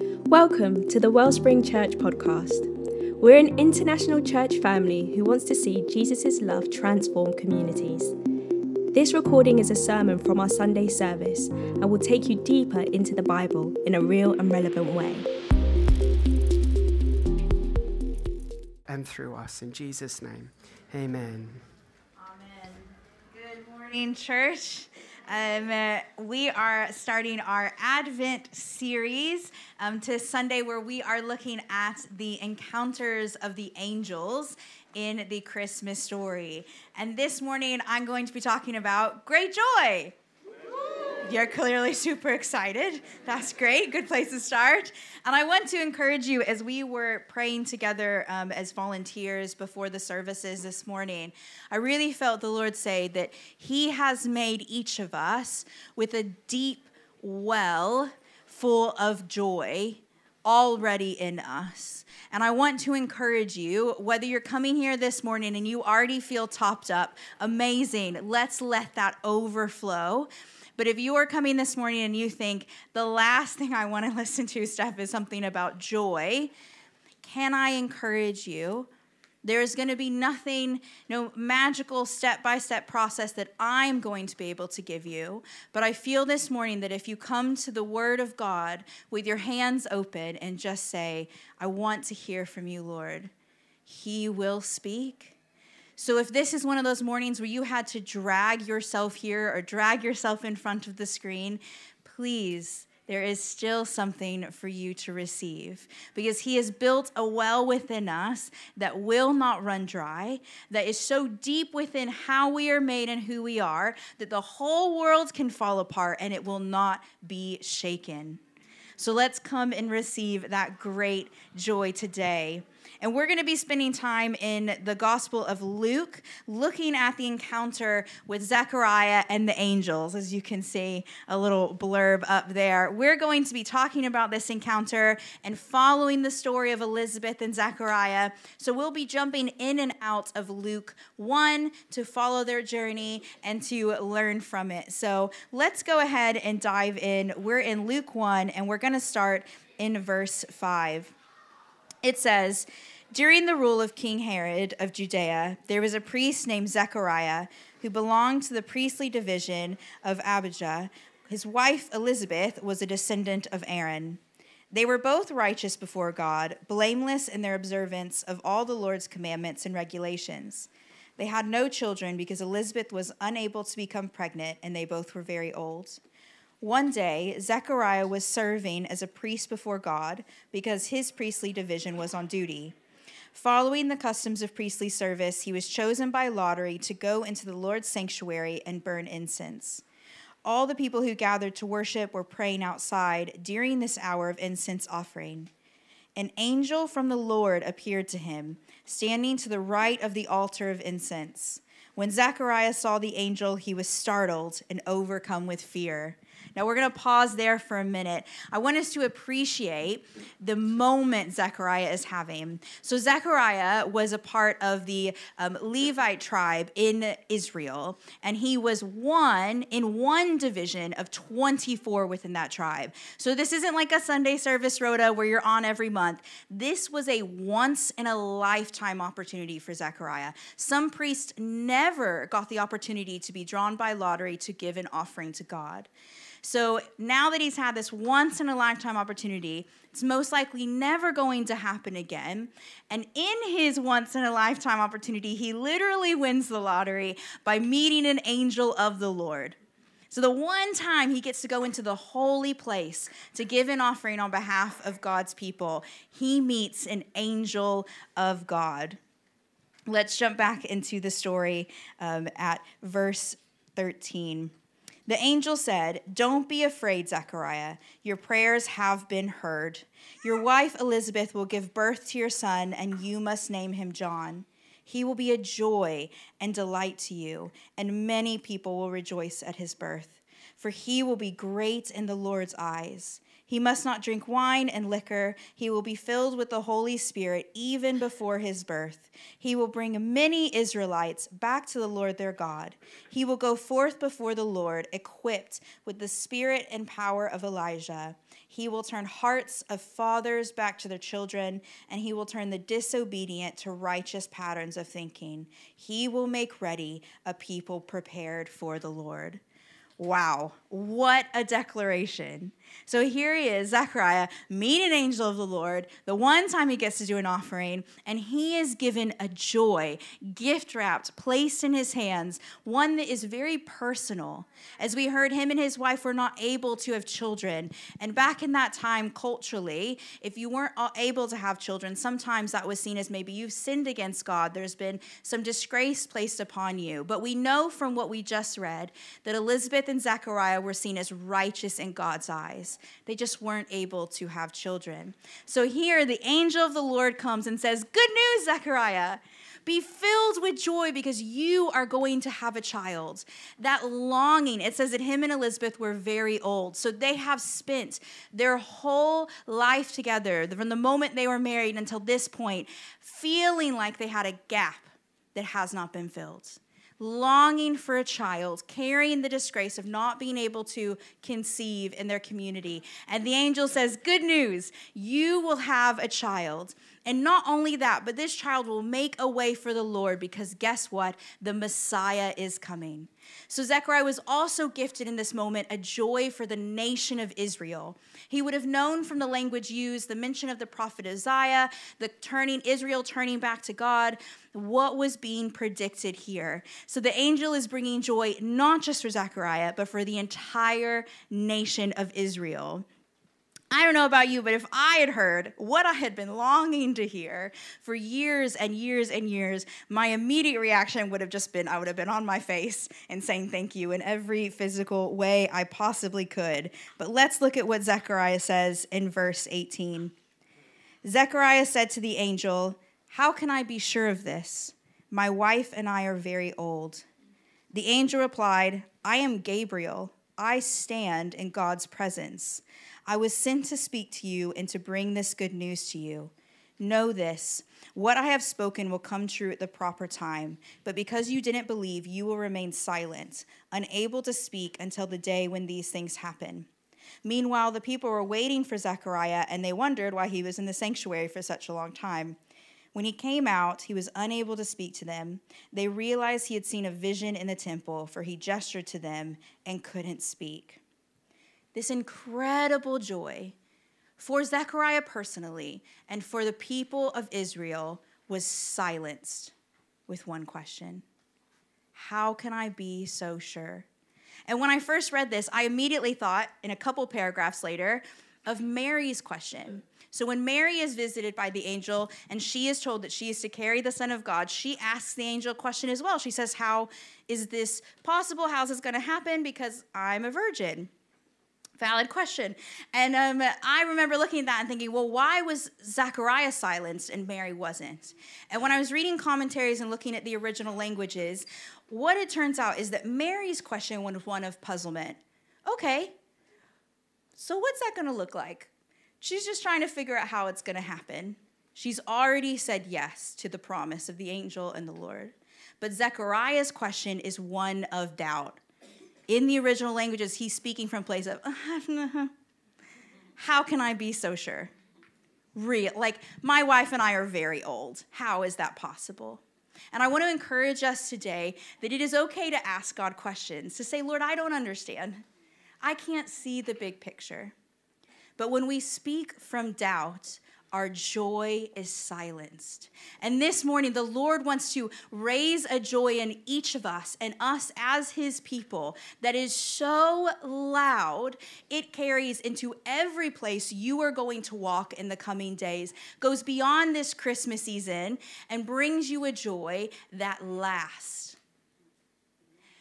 Welcome to the Wellspring Church podcast. We're an international church family who wants to see Jesus' love transform communities. This recording is a sermon from our Sunday service and will take you deeper into the Bible in a real and relevant way. And through us. In Jesus' name, amen. Amen. Good morning, church. Um, uh, we are starting our Advent series um, to Sunday, where we are looking at the encounters of the angels in the Christmas story. And this morning, I'm going to be talking about great joy. You're clearly super excited. That's great. Good place to start. And I want to encourage you as we were praying together um, as volunteers before the services this morning. I really felt the Lord say that He has made each of us with a deep well full of joy already in us. And I want to encourage you, whether you're coming here this morning and you already feel topped up, amazing. Let's let that overflow. But if you are coming this morning and you think the last thing I want to listen to, Steph, is something about joy, can I encourage you? There is going to be nothing, no magical step by step process that I'm going to be able to give you. But I feel this morning that if you come to the Word of God with your hands open and just say, I want to hear from you, Lord, He will speak. So if this is one of those mornings where you had to drag yourself here or drag yourself in front of the screen, please there is still something for you to receive because He has built a well within us that will not run dry, that is so deep within how we are made and who we are that the whole world can fall apart and it will not be shaken. So let's come and receive that great joy today. And we're going to be spending time in the Gospel of Luke, looking at the encounter with Zechariah and the angels, as you can see a little blurb up there. We're going to be talking about this encounter and following the story of Elizabeth and Zechariah. So we'll be jumping in and out of Luke 1 to follow their journey and to learn from it. So let's go ahead and dive in. We're in Luke 1, and we're going to start in verse 5. It says, During the rule of King Herod of Judea, there was a priest named Zechariah who belonged to the priestly division of Abijah. His wife Elizabeth was a descendant of Aaron. They were both righteous before God, blameless in their observance of all the Lord's commandments and regulations. They had no children because Elizabeth was unable to become pregnant, and they both were very old. One day, Zechariah was serving as a priest before God because his priestly division was on duty. Following the customs of priestly service, he was chosen by lottery to go into the Lord's sanctuary and burn incense. All the people who gathered to worship were praying outside during this hour of incense offering. An angel from the Lord appeared to him, standing to the right of the altar of incense. When Zechariah saw the angel, he was startled and overcome with fear. Now we're going to pause there for a minute. I want us to appreciate the moment Zechariah is having. So, Zechariah was a part of the um, Levite tribe in Israel, and he was one in one division of 24 within that tribe. So, this isn't like a Sunday service rota where you're on every month. This was a once in a lifetime opportunity for Zechariah. Some priests never got the opportunity to be drawn by lottery to give an offering to God. So now that he's had this once in a lifetime opportunity, it's most likely never going to happen again. And in his once in a lifetime opportunity, he literally wins the lottery by meeting an angel of the Lord. So, the one time he gets to go into the holy place to give an offering on behalf of God's people, he meets an angel of God. Let's jump back into the story um, at verse 13. The angel said, Don't be afraid, Zechariah. Your prayers have been heard. Your wife Elizabeth will give birth to your son, and you must name him John. He will be a joy and delight to you, and many people will rejoice at his birth. For he will be great in the Lord's eyes. He must not drink wine and liquor. He will be filled with the Holy Spirit even before his birth. He will bring many Israelites back to the Lord their God. He will go forth before the Lord, equipped with the spirit and power of Elijah. He will turn hearts of fathers back to their children, and he will turn the disobedient to righteous patterns of thinking. He will make ready a people prepared for the Lord. Wow, what a declaration. So here he is, Zechariah, meet an angel of the Lord, the one time he gets to do an offering, and he is given a joy, gift wrapped, placed in his hands, one that is very personal. As we heard, him and his wife were not able to have children. And back in that time, culturally, if you weren't able to have children, sometimes that was seen as maybe you've sinned against God. There's been some disgrace placed upon you. But we know from what we just read that Elizabeth and Zechariah were seen as righteous in God's eyes. They just weren't able to have children. So here, the angel of the Lord comes and says, Good news, Zechariah. Be filled with joy because you are going to have a child. That longing, it says that him and Elizabeth were very old. So they have spent their whole life together, from the moment they were married until this point, feeling like they had a gap that has not been filled longing for a child, carrying the disgrace of not being able to conceive in their community. And the angel says, Good news, you will have a child. And not only that, but this child will make a way for the Lord because guess what? The Messiah is coming. So Zechariah was also gifted in this moment a joy for the nation of Israel. He would have known from the language used, the mention of the prophet Isaiah, the turning Israel turning back to God, what was being predicted here. So the angel is bringing joy not just for Zechariah, but for the entire nation of Israel. I don't know about you, but if I had heard what I had been longing to hear for years and years and years, my immediate reaction would have just been I would have been on my face and saying thank you in every physical way I possibly could. But let's look at what Zechariah says in verse 18. Zechariah said to the angel, How can I be sure of this? My wife and I are very old. The angel replied, I am Gabriel. I stand in God's presence. I was sent to speak to you and to bring this good news to you. Know this what I have spoken will come true at the proper time, but because you didn't believe, you will remain silent, unable to speak until the day when these things happen. Meanwhile, the people were waiting for Zechariah, and they wondered why he was in the sanctuary for such a long time. When he came out, he was unable to speak to them. They realized he had seen a vision in the temple, for he gestured to them and couldn't speak this incredible joy for Zechariah personally and for the people of Israel was silenced with one question How can I be so sure? And when I first read this, I immediately thought, in a couple paragraphs later, of Mary's question. So when Mary is visited by the angel and she is told that she is to carry the Son of God, she asks the angel a question as well. She says, How is this possible? How's this going to happen? Because I'm a virgin. Valid question. And um, I remember looking at that and thinking, well, why was Zechariah silenced and Mary wasn't? And when I was reading commentaries and looking at the original languages, what it turns out is that Mary's question was one of puzzlement. Okay, so what's that going to look like? She's just trying to figure out how it's going to happen. She's already said yes to the promise of the angel and the Lord. But Zechariah's question is one of doubt in the original languages, he's speaking from place of, how can I be so sure? Real, like my wife and I are very old. How is that possible? And I want to encourage us today that it is okay to ask God questions, to say, Lord, I don't understand. I can't see the big picture. But when we speak from doubt, our joy is silenced. And this morning, the Lord wants to raise a joy in each of us and us as His people that is so loud, it carries into every place you are going to walk in the coming days, goes beyond this Christmas season, and brings you a joy that lasts.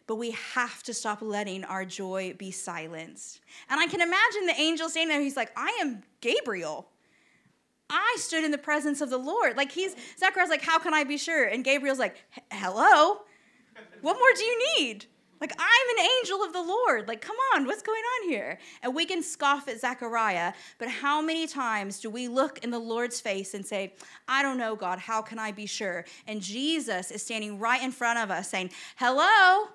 But we have to stop letting our joy be silenced. And I can imagine the angel saying there, he's like, I am Gabriel. I stood in the presence of the Lord. Like he's Zechariah's like, how can I be sure? And Gabriel's like, hello, what more do you need? Like, I'm an angel of the Lord. Like, come on, what's going on here? And we can scoff at Zechariah, but how many times do we look in the Lord's face and say, I don't know, God, how can I be sure? And Jesus is standing right in front of us saying, Hello,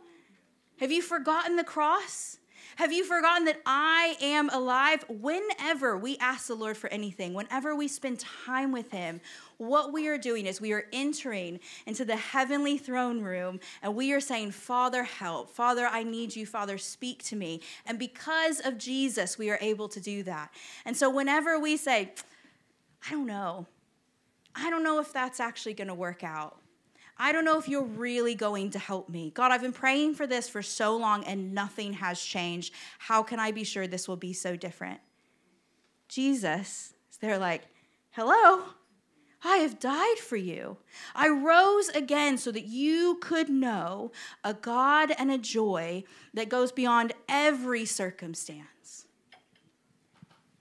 have you forgotten the cross? Have you forgotten that I am alive? Whenever we ask the Lord for anything, whenever we spend time with Him, what we are doing is we are entering into the heavenly throne room and we are saying, Father, help. Father, I need you. Father, speak to me. And because of Jesus, we are able to do that. And so whenever we say, I don't know, I don't know if that's actually going to work out. I don't know if you're really going to help me. God, I've been praying for this for so long and nothing has changed. How can I be sure this will be so different? Jesus, they're like, hello, I have died for you. I rose again so that you could know a God and a joy that goes beyond every circumstance.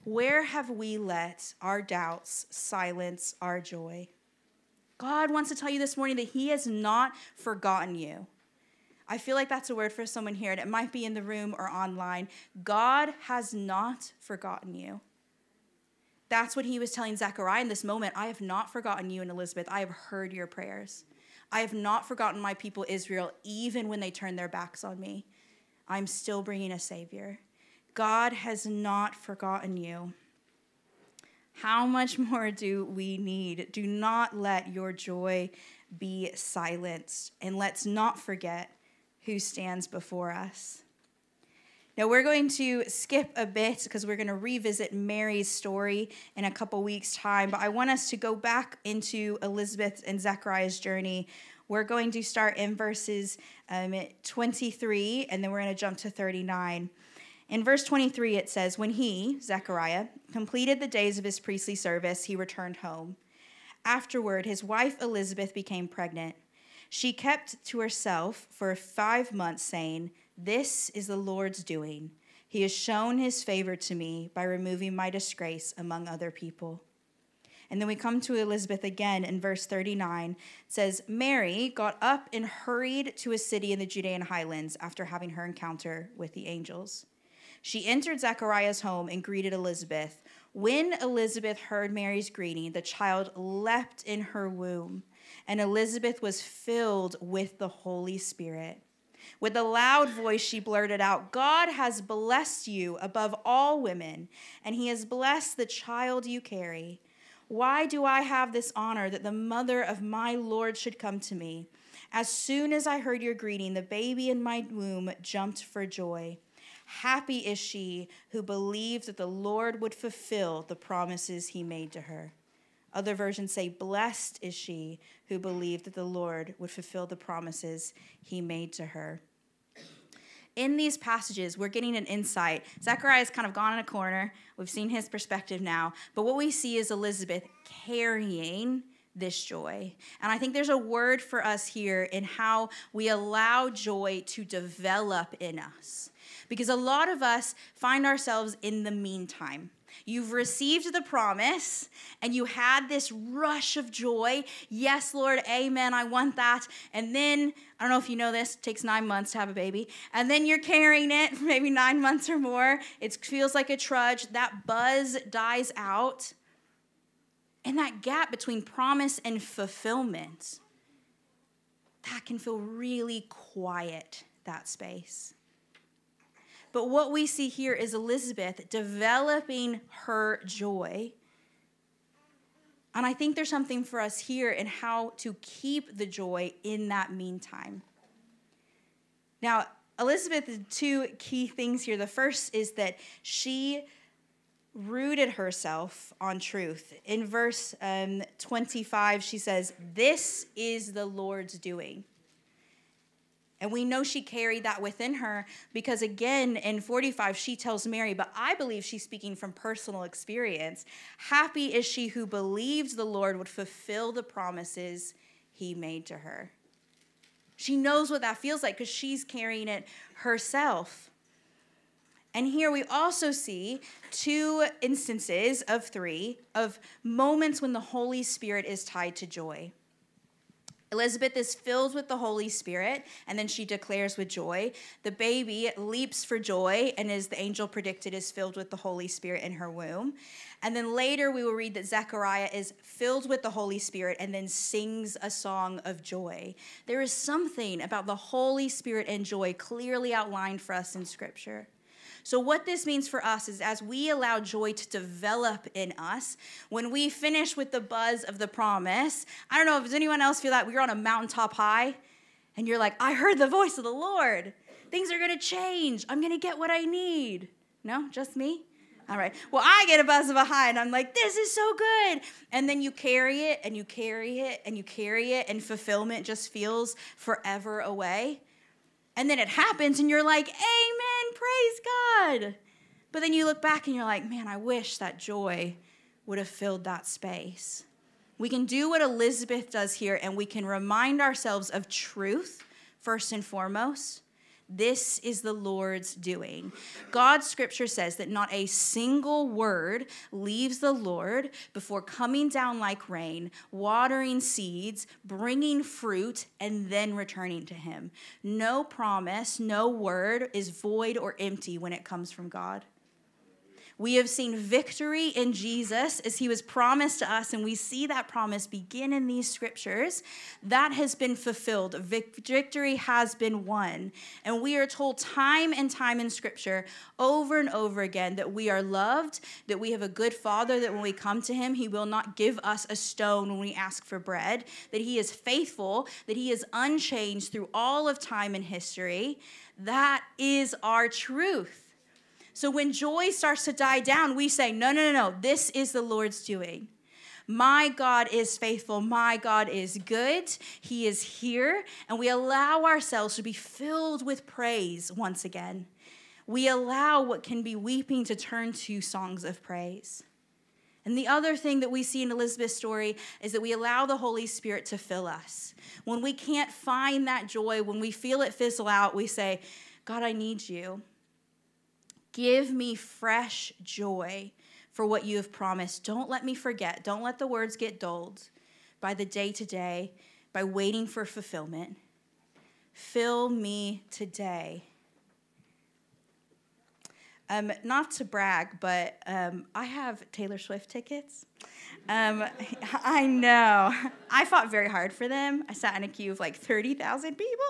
Where have we let our doubts silence our joy? God wants to tell you this morning that He has not forgotten you. I feel like that's a word for someone here, and it might be in the room or online. God has not forgotten you. That's what he was telling Zechariah in this moment. I have not forgotten you and Elizabeth. I have heard your prayers. I have not forgotten my people Israel, even when they turn their backs on me. I'm still bringing a Savior. God has not forgotten you. How much more do we need? Do not let your joy be silenced, and let's not forget who stands before us. Now, we're going to skip a bit because we're going to revisit Mary's story in a couple weeks' time, but I want us to go back into Elizabeth and Zechariah's journey. We're going to start in verses um, 23, and then we're going to jump to 39. In verse 23, it says, When he, Zechariah, completed the days of his priestly service, he returned home. Afterward, his wife Elizabeth became pregnant. She kept to herself for five months, saying, This is the Lord's doing. He has shown his favor to me by removing my disgrace among other people. And then we come to Elizabeth again in verse 39. It says, Mary got up and hurried to a city in the Judean highlands after having her encounter with the angels. She entered Zechariah's home and greeted Elizabeth. When Elizabeth heard Mary's greeting, the child leapt in her womb, and Elizabeth was filled with the Holy Spirit. With a loud voice, she blurted out, God has blessed you above all women, and he has blessed the child you carry. Why do I have this honor that the mother of my Lord should come to me? As soon as I heard your greeting, the baby in my womb jumped for joy. Happy is she who believed that the Lord would fulfill the promises he made to her. Other versions say, Blessed is she who believed that the Lord would fulfill the promises he made to her. In these passages, we're getting an insight. Zechariah has kind of gone in a corner. We've seen his perspective now. But what we see is Elizabeth carrying this joy. And I think there's a word for us here in how we allow joy to develop in us because a lot of us find ourselves in the meantime. You've received the promise and you had this rush of joy. Yes, Lord, amen, I want that. And then, I don't know if you know this, it takes nine months to have a baby. And then you're carrying it, for maybe nine months or more. It feels like a trudge. That buzz dies out. And that gap between promise and fulfillment, that can feel really quiet, that space. But what we see here is Elizabeth developing her joy. And I think there's something for us here in how to keep the joy in that meantime. Now, Elizabeth, two key things here. The first is that she rooted herself on truth. In verse um, 25, she says, This is the Lord's doing. And we know she carried that within her because, again, in 45, she tells Mary, but I believe she's speaking from personal experience. Happy is she who believed the Lord would fulfill the promises he made to her. She knows what that feels like because she's carrying it herself. And here we also see two instances of three of moments when the Holy Spirit is tied to joy. Elizabeth is filled with the Holy Spirit, and then she declares with joy. The baby leaps for joy, and as the angel predicted, is filled with the Holy Spirit in her womb. And then later we will read that Zechariah is filled with the Holy Spirit and then sings a song of joy. There is something about the Holy Spirit and joy clearly outlined for us in Scripture. So, what this means for us is as we allow joy to develop in us, when we finish with the buzz of the promise, I don't know if anyone else feel that we're on a mountaintop high and you're like, I heard the voice of the Lord. Things are going to change. I'm going to get what I need. No, just me? All right. Well, I get a buzz of a high and I'm like, this is so good. And then you carry it and you carry it and you carry it, and fulfillment just feels forever away. And then it happens and you're like, Amen, praise God. But then you look back and you're like, man, I wish that joy would have filled that space. We can do what Elizabeth does here and we can remind ourselves of truth first and foremost this is the Lord's doing. God's scripture says that not a single word leaves the Lord before coming down like rain, watering seeds, bringing fruit, and then returning to Him. No promise, no word is void or empty when it comes from God. We have seen victory in Jesus as he was promised to us, and we see that promise begin in these scriptures. That has been fulfilled. Victory has been won. And we are told time and time in scripture, over and over again, that we are loved, that we have a good father, that when we come to him, he will not give us a stone when we ask for bread, that he is faithful, that he is unchanged through all of time and history. That is our truth. So when joy starts to die down, we say, no, no, no, no, this is the Lord's doing. My God is faithful. My God is good. He is here. And we allow ourselves to be filled with praise once again. We allow what can be weeping to turn to songs of praise. And the other thing that we see in Elizabeth's story is that we allow the Holy Spirit to fill us. When we can't find that joy, when we feel it fizzle out, we say, God, I need you. Give me fresh joy for what you have promised. Don't let me forget. Don't let the words get dulled by the day to day, by waiting for fulfillment. Fill me today. Um, not to brag, but um, I have Taylor Swift tickets. Um, I know. I fought very hard for them. I sat in a queue of like 30,000 people.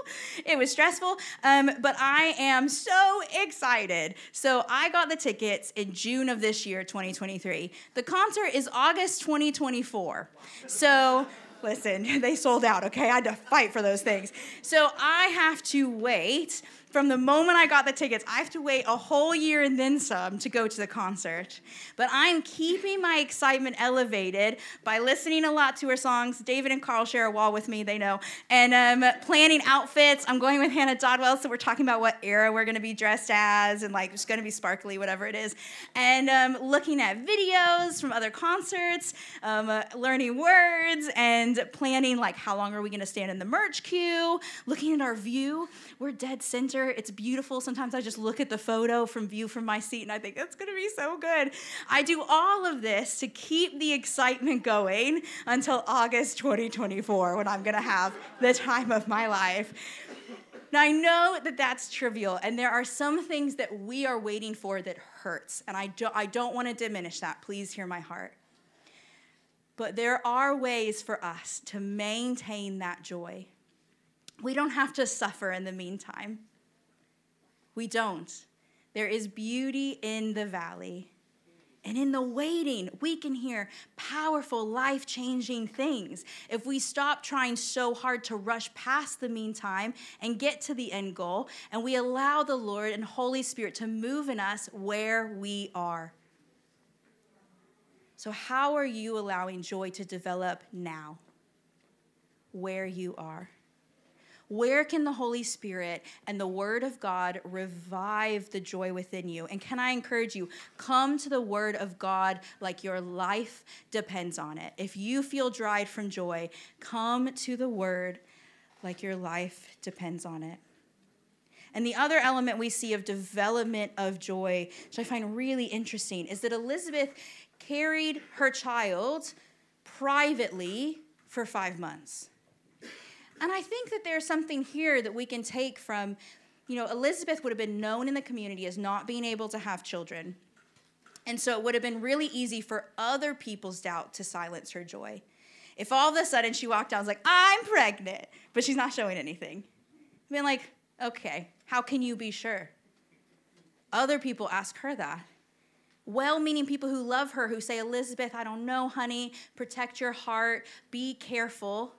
It was stressful, um, but I am so excited. So I got the tickets in June of this year, 2023. The concert is August 2024. So listen, they sold out, okay? I had to fight for those things. So I have to wait from the moment I got the tickets, I have to wait a whole year and then some to go to the concert. But I'm keeping my excitement elevated by listening a lot to her songs. David and Carl share a wall with me, they know. And um, planning outfits. I'm going with Hannah Dodwell, so we're talking about what era we're going to be dressed as and like it's going to be sparkly, whatever it is. And um, looking at videos from other concerts, um, uh, learning words, and planning like how long are we going to stand in the merch queue, looking at our view. We're dead center It's beautiful. Sometimes I just look at the photo from view from my seat and I think that's going to be so good. I do all of this to keep the excitement going until August 2024 when I'm going to have the time of my life. Now, I know that that's trivial, and there are some things that we are waiting for that hurts, and I don't, I don't want to diminish that. Please hear my heart. But there are ways for us to maintain that joy. We don't have to suffer in the meantime. We don't. There is beauty in the valley. And in the waiting, we can hear powerful, life changing things. If we stop trying so hard to rush past the meantime and get to the end goal, and we allow the Lord and Holy Spirit to move in us where we are. So, how are you allowing joy to develop now? Where you are. Where can the Holy Spirit and the Word of God revive the joy within you? And can I encourage you, come to the Word of God like your life depends on it. If you feel dried from joy, come to the Word like your life depends on it. And the other element we see of development of joy, which I find really interesting, is that Elizabeth carried her child privately for five months. And I think that there's something here that we can take from, you know, Elizabeth would have been known in the community as not being able to have children. And so it would have been really easy for other people's doubt to silence her joy. If all of a sudden she walked out and was like, I'm pregnant, but she's not showing anything. I mean, like, okay, how can you be sure? Other people ask her that. Well meaning people who love her, who say, Elizabeth, I don't know, honey, protect your heart, be careful.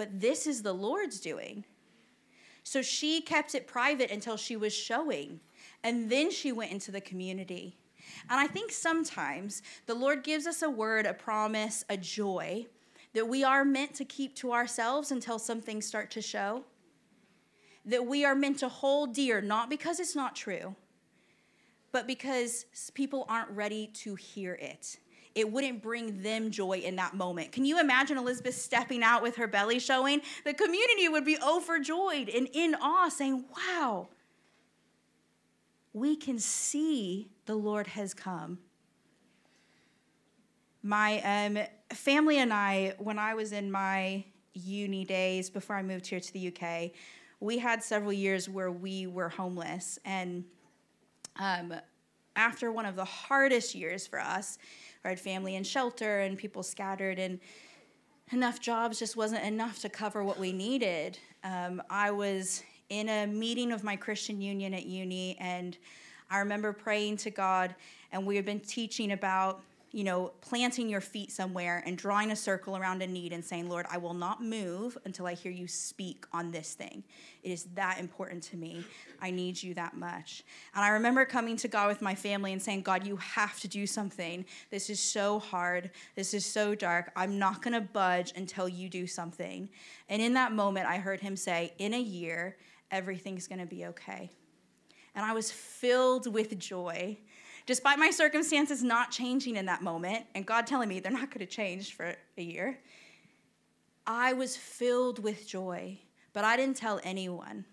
But this is the Lord's doing. So she kept it private until she was showing. And then she went into the community. And I think sometimes the Lord gives us a word, a promise, a joy that we are meant to keep to ourselves until some things start to show. That we are meant to hold dear, not because it's not true, but because people aren't ready to hear it. It wouldn't bring them joy in that moment. Can you imagine Elizabeth stepping out with her belly showing? The community would be overjoyed and in awe, saying, Wow, we can see the Lord has come. My um, family and I, when I was in my uni days before I moved here to the UK, we had several years where we were homeless. And um, after one of the hardest years for us, we had family in shelter and people scattered, and enough jobs just wasn't enough to cover what we needed. Um, I was in a meeting of my Christian union at uni, and I remember praying to God, and we had been teaching about, you know, planting your feet somewhere and drawing a circle around a need and saying, Lord, I will not move until I hear you speak on this thing. It is that important to me. I need you that much. And I remember coming to God with my family and saying, God, you have to do something. This is so hard. This is so dark. I'm not going to budge until you do something. And in that moment, I heard him say, In a year, everything's going to be okay. And I was filled with joy. Despite my circumstances not changing in that moment, and God telling me they're not going to change for a year, I was filled with joy, but I didn't tell anyone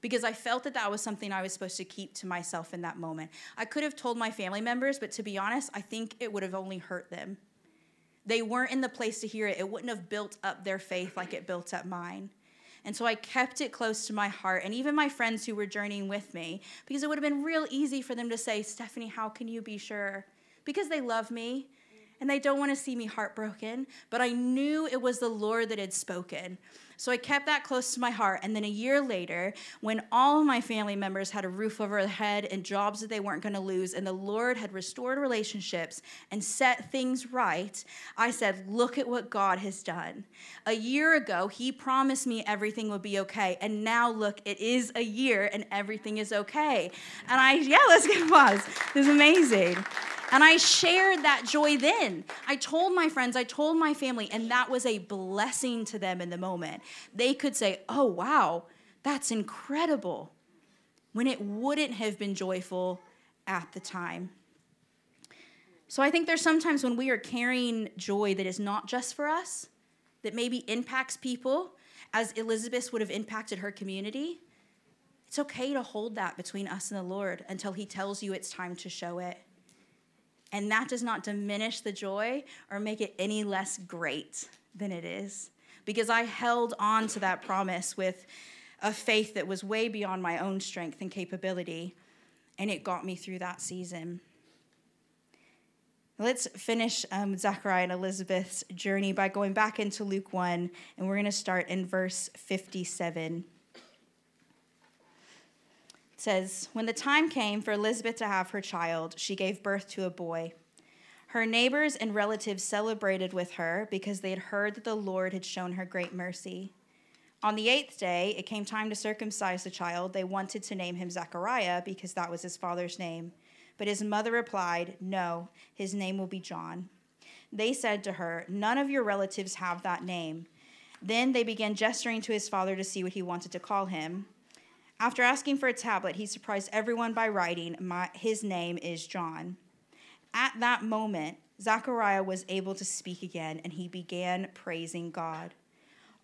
because I felt that that was something I was supposed to keep to myself in that moment. I could have told my family members, but to be honest, I think it would have only hurt them. They weren't in the place to hear it, it wouldn't have built up their faith like it built up mine. And so I kept it close to my heart, and even my friends who were journeying with me, because it would have been real easy for them to say, Stephanie, how can you be sure? Because they love me and they don't want to see me heartbroken, but I knew it was the Lord that had spoken. So I kept that close to my heart. And then a year later, when all of my family members had a roof over their head and jobs that they weren't going to lose, and the Lord had restored relationships and set things right, I said, Look at what God has done. A year ago, He promised me everything would be okay. And now, look, it is a year and everything is okay. And I, yeah, let's get a pause. This is amazing. And I shared that joy then. I told my friends, I told my family, and that was a blessing to them in the moment. They could say, Oh, wow, that's incredible, when it wouldn't have been joyful at the time. So I think there's sometimes when we are carrying joy that is not just for us, that maybe impacts people, as Elizabeth would have impacted her community. It's okay to hold that between us and the Lord until He tells you it's time to show it. And that does not diminish the joy or make it any less great than it is. Because I held on to that promise with a faith that was way beyond my own strength and capability, and it got me through that season. Let's finish um, Zechariah and Elizabeth's journey by going back into Luke 1, and we're going to start in verse 57 says, When the time came for Elizabeth to have her child, she gave birth to a boy. Her neighbors and relatives celebrated with her because they had heard that the Lord had shown her great mercy. On the eighth day, it came time to circumcise the child. They wanted to name him Zechariah because that was his father's name. But his mother replied, No, his name will be John. They said to her, None of your relatives have that name. Then they began gesturing to his father to see what he wanted to call him. After asking for a tablet, he surprised everyone by writing, His name is John. At that moment, Zechariah was able to speak again, and he began praising God.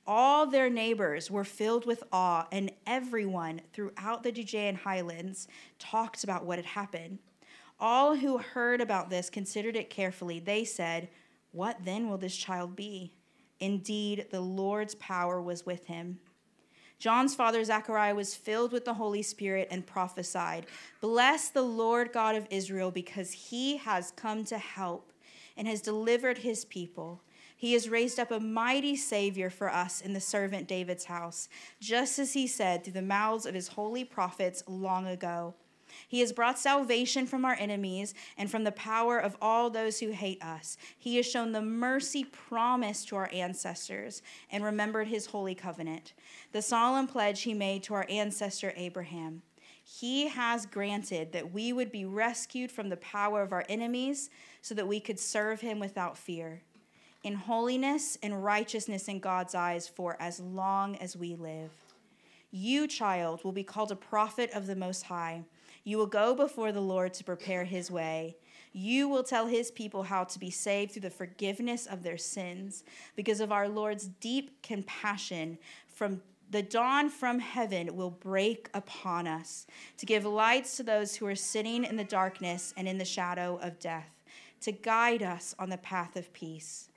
All their neighbors were filled with awe, and everyone throughout the Judean highlands talked about what had happened. All who heard about this considered it carefully. They said, What then will this child be? Indeed, the Lord's power was with him. John's father Zechariah was filled with the Holy Spirit and prophesied, Bless the Lord God of Israel, because he has come to help and has delivered his people. He has raised up a mighty Savior for us in the servant David's house, just as he said through the mouths of his holy prophets long ago. He has brought salvation from our enemies and from the power of all those who hate us. He has shown the mercy promised to our ancestors and remembered his holy covenant, the solemn pledge he made to our ancestor Abraham. He has granted that we would be rescued from the power of our enemies so that we could serve him without fear, in holiness and righteousness in God's eyes for as long as we live. You, child, will be called a prophet of the Most High. You will go before the Lord to prepare his way. You will tell his people how to be saved through the forgiveness of their sins because of our Lord's deep compassion from the dawn from heaven will break upon us to give lights to those who are sitting in the darkness and in the shadow of death, to guide us on the path of peace.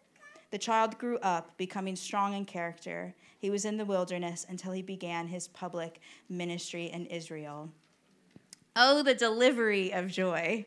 The child grew up, becoming strong in character. He was in the wilderness until he began his public ministry in Israel. Oh, the delivery of joy.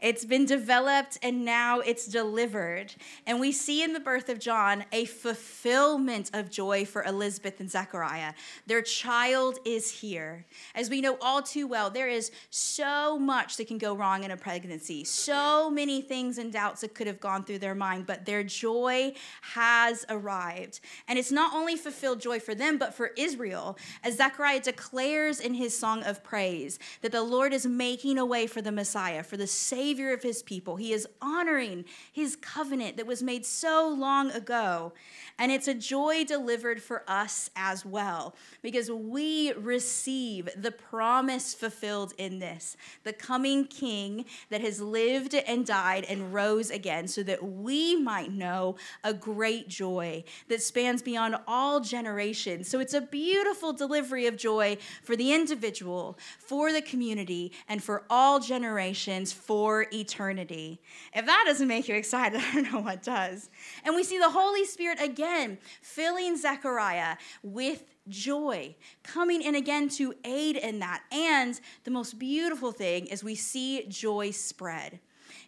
It's been developed and now it's delivered. And we see in the birth of John a fulfillment of joy for Elizabeth and Zechariah. Their child is here. As we know all too well, there is so much that can go wrong in a pregnancy, so many things and doubts that could have gone through their mind, but their joy has arrived. And it's not only fulfilled joy for them, but for Israel, as Zechariah declares in his song of praise that the Lord is making a way for the Messiah, for the Savior Savior of his people. He is honoring his covenant that was made so long ago. And it's a joy delivered for us as well, because we receive the promise fulfilled in this the coming King that has lived and died and rose again, so that we might know a great joy that spans beyond all generations. So it's a beautiful delivery of joy for the individual, for the community, and for all generations for eternity. If that doesn't make you excited, I don't know what does. And we see the Holy Spirit again filling Zechariah with joy, coming in again to aid in that. And the most beautiful thing is we see joy spread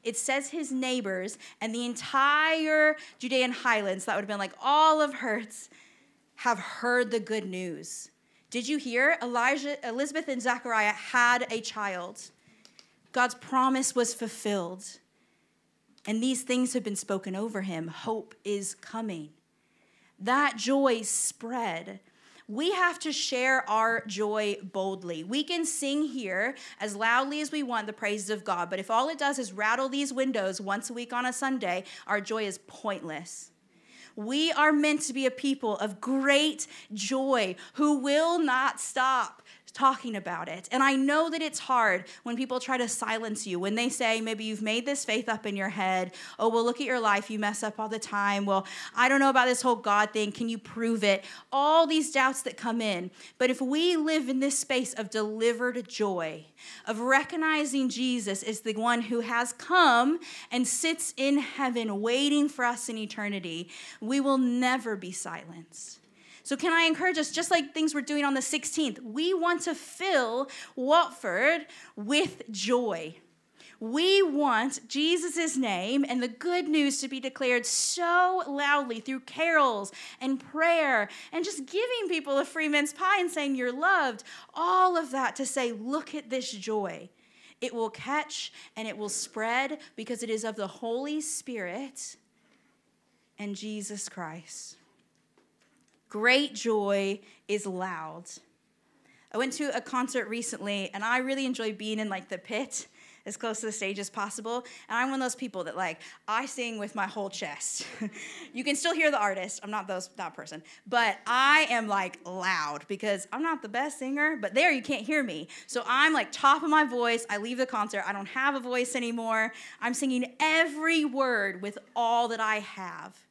it says his neighbors and the entire Judean highlands, that would have been like all of Herts, have heard the good news. Did you hear? Elijah, Elizabeth, and Zechariah had a child. God's promise was fulfilled. And these things have been spoken over him. Hope is coming. That joy spread. We have to share our joy boldly. We can sing here as loudly as we want the praises of God, but if all it does is rattle these windows once a week on a Sunday, our joy is pointless. We are meant to be a people of great joy who will not stop talking about it. And I know that it's hard when people try to silence you, when they say, maybe you've made this faith up in your head. Oh, well, look at your life. You mess up all the time. Well, I don't know about this whole God thing. Can you prove it? All these doubts that come in. But if we live in this space of delivered joy, of recognizing Jesus as the one who has come and sits in heaven waiting for us in eternity, we will never be silenced. So, can I encourage us, just like things we're doing on the 16th, we want to fill Watford with joy. We want Jesus' name and the good news to be declared so loudly through carols and prayer and just giving people a free mince pie and saying you're loved. All of that to say, look at this joy. It will catch and it will spread because it is of the Holy Spirit and Jesus Christ. Great joy is loud. I went to a concert recently and I really enjoy being in like the pit as close to the stage as possible. And I'm one of those people that like I sing with my whole chest. you can still hear the artist. I'm not those that person, but I am like loud because I'm not the best singer. But there you can't hear me, so I'm like top of my voice. I leave the concert. I don't have a voice anymore. I'm singing every word with all that I have.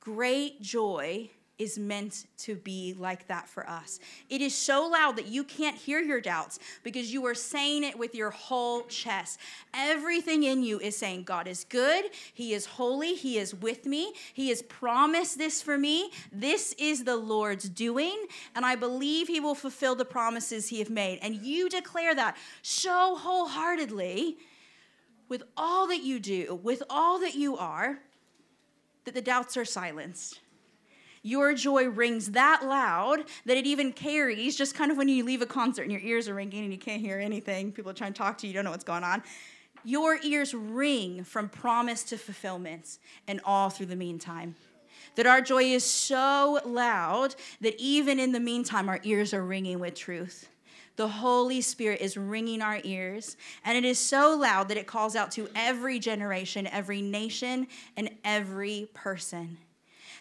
Great joy is meant to be like that for us. It is so loud that you can't hear your doubts because you are saying it with your whole chest. Everything in you is saying, God is good, He is holy, He is with me, He has promised this for me. This is the Lord's doing, and I believe He will fulfill the promises He have made. And you declare that so wholeheartedly with all that you do, with all that you are, that the doubts are silenced your joy rings that loud that it even carries, just kind of when you leave a concert and your ears are ringing and you can't hear anything, people are trying to talk to you, you don't know what's going on. Your ears ring from promise to fulfillment and all through the meantime. That our joy is so loud that even in the meantime, our ears are ringing with truth. The Holy Spirit is ringing our ears, and it is so loud that it calls out to every generation, every nation, and every person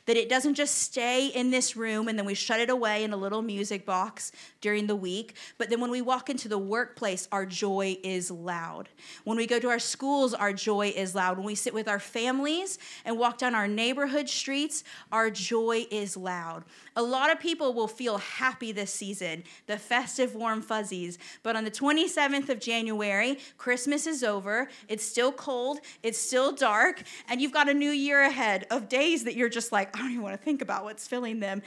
that it doesn't just stay in this room and then we shut it away in a little music box during the week, but then when we walk into the workplace, our joy is loud. When we go to our schools, our joy is loud. When we sit with our families and walk down our neighborhood streets, our joy is loud. A lot of people will feel happy this season, the festive warm fuzzies, but on the 27th of January, Christmas is over, it's still cold, it's still dark, and you've got a new year ahead of days that you're just like, I don't even want to think about what's filling them.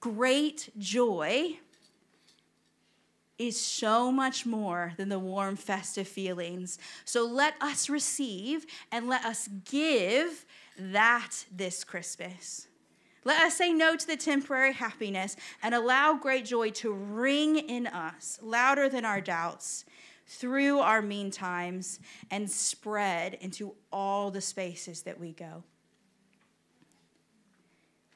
Great joy is so much more than the warm, festive feelings. So let us receive and let us give that this Christmas. Let us say no to the temporary happiness and allow great joy to ring in us louder than our doubts through our mean times and spread into all the spaces that we go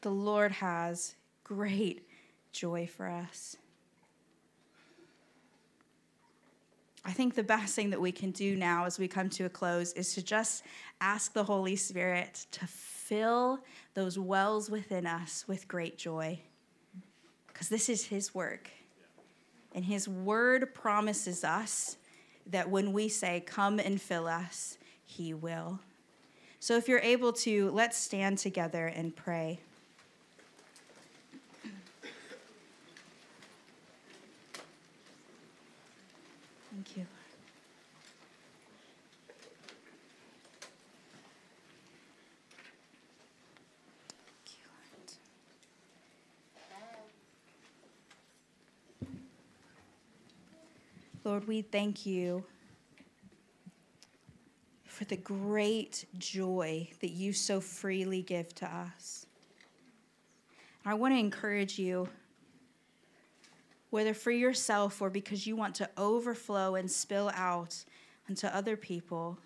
the Lord has great joy for us. I think the best thing that we can do now as we come to a close is to just ask the Holy Spirit to fill those wells within us with great joy. Because this is His work. And His word promises us that when we say, Come and fill us, He will. So if you're able to, let's stand together and pray. Thank you. Lord, we thank you for the great joy that you so freely give to us. I want to encourage you whether for yourself or because you want to overflow and spill out onto other people.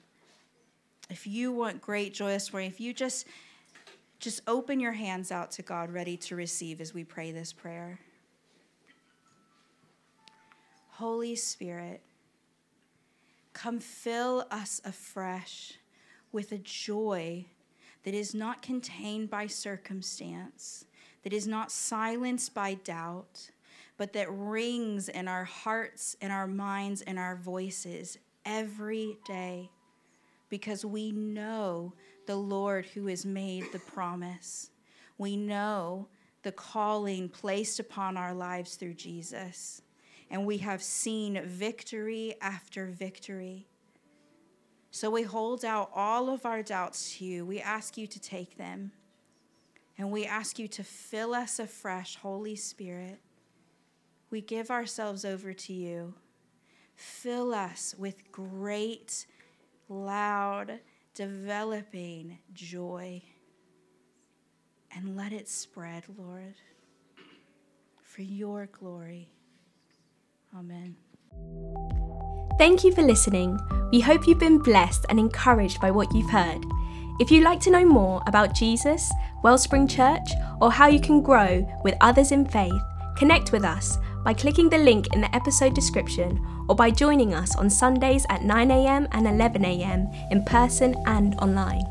If you want great joyous morning, if you just just open your hands out to God ready to receive as we pray this prayer. Holy Spirit, come fill us afresh with a joy that is not contained by circumstance, that is not silenced by doubt, but that rings in our hearts, in our minds, in our voices every day because we know the Lord who has made the promise. We know the calling placed upon our lives through Jesus. And we have seen victory after victory. So we hold out all of our doubts to you. We ask you to take them. And we ask you to fill us afresh, Holy Spirit we give ourselves over to you. Fill us with great, loud, developing joy. And let it spread, Lord, for your glory. Amen. Thank you for listening. We hope you've been blessed and encouraged by what you've heard. If you'd like to know more about Jesus, Wellspring Church, or how you can grow with others in faith, connect with us by clicking the link in the episode description or by joining us on Sundays at 9am and 11am in person and online.